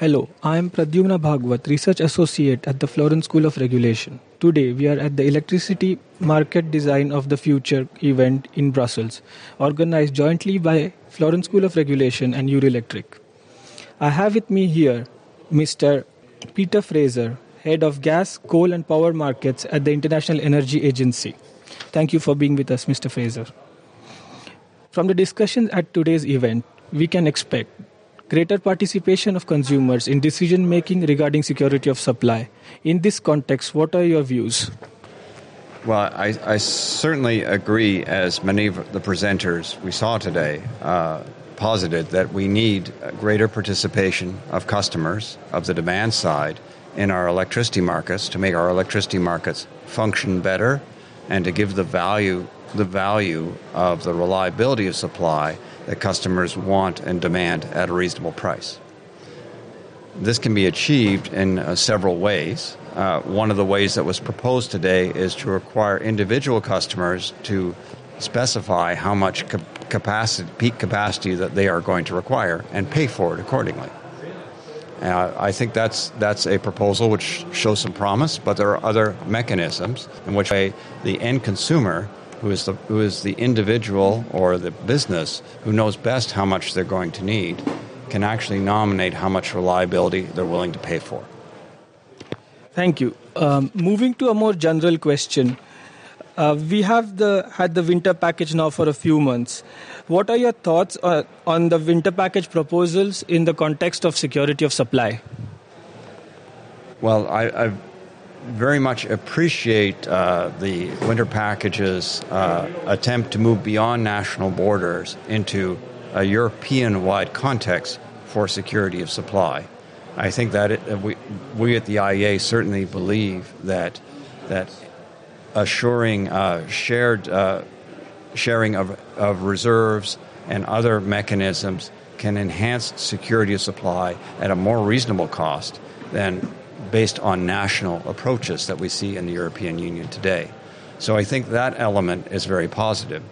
Hello, I am Pradyumna Bhagwat, Research Associate at the Florence School of Regulation. Today, we are at the Electricity Market Design of the Future event in Brussels, organized jointly by Florence School of Regulation and Eurelectric. I have with me here Mr. Peter Fraser, Head of Gas, Coal and Power Markets at the International Energy Agency. Thank you for being with us, Mr. Fraser. From the discussions at today's event, we can expect greater participation of consumers in decision making regarding security of supply. In this context, what are your views? Well, I, I certainly agree, as many of the presenters we saw today uh, posited, that we need greater participation of customers of the demand side in our electricity markets to make our electricity markets function better and to give the value the value of the reliability of supply that customers want and demand at a reasonable price. This can be achieved in uh, several ways. Uh, one of the ways that was proposed today is to require individual customers to specify how much capacity, peak capacity that they are going to require and pay for it accordingly. Uh, I think that's that's a proposal which shows some promise, but there are other mechanisms in which the end consumer who is the who is the individual or the business who knows best how much they're going to need can actually nominate how much reliability they're willing to pay for. Thank you. Um, moving to a more general question, uh, we have the had the winter package now for a few months. What are your thoughts uh, on the winter package proposals in the context of security of supply? Well, I, I've very much appreciate uh, the winter package's uh, attempt to move beyond national borders into a European wide context for security of supply. I think that it, we, we at the IEA certainly believe that, that assuring uh, shared uh, sharing of, of reserves and other mechanisms can enhance security of supply at a more reasonable cost than based on national approaches that we see in the European Union today. So I think that element is very positive.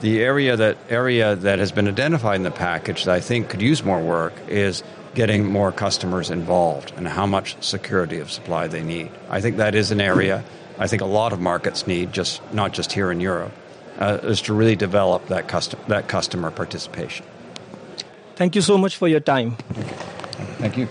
The area that area that has been identified in the package that I think could use more work is getting more customers involved and how much security of supply they need. I think that is an area I think a lot of markets need, just not just here in Europe, uh, is to really develop that custom that customer participation. Thank you so much for your time. Thank you.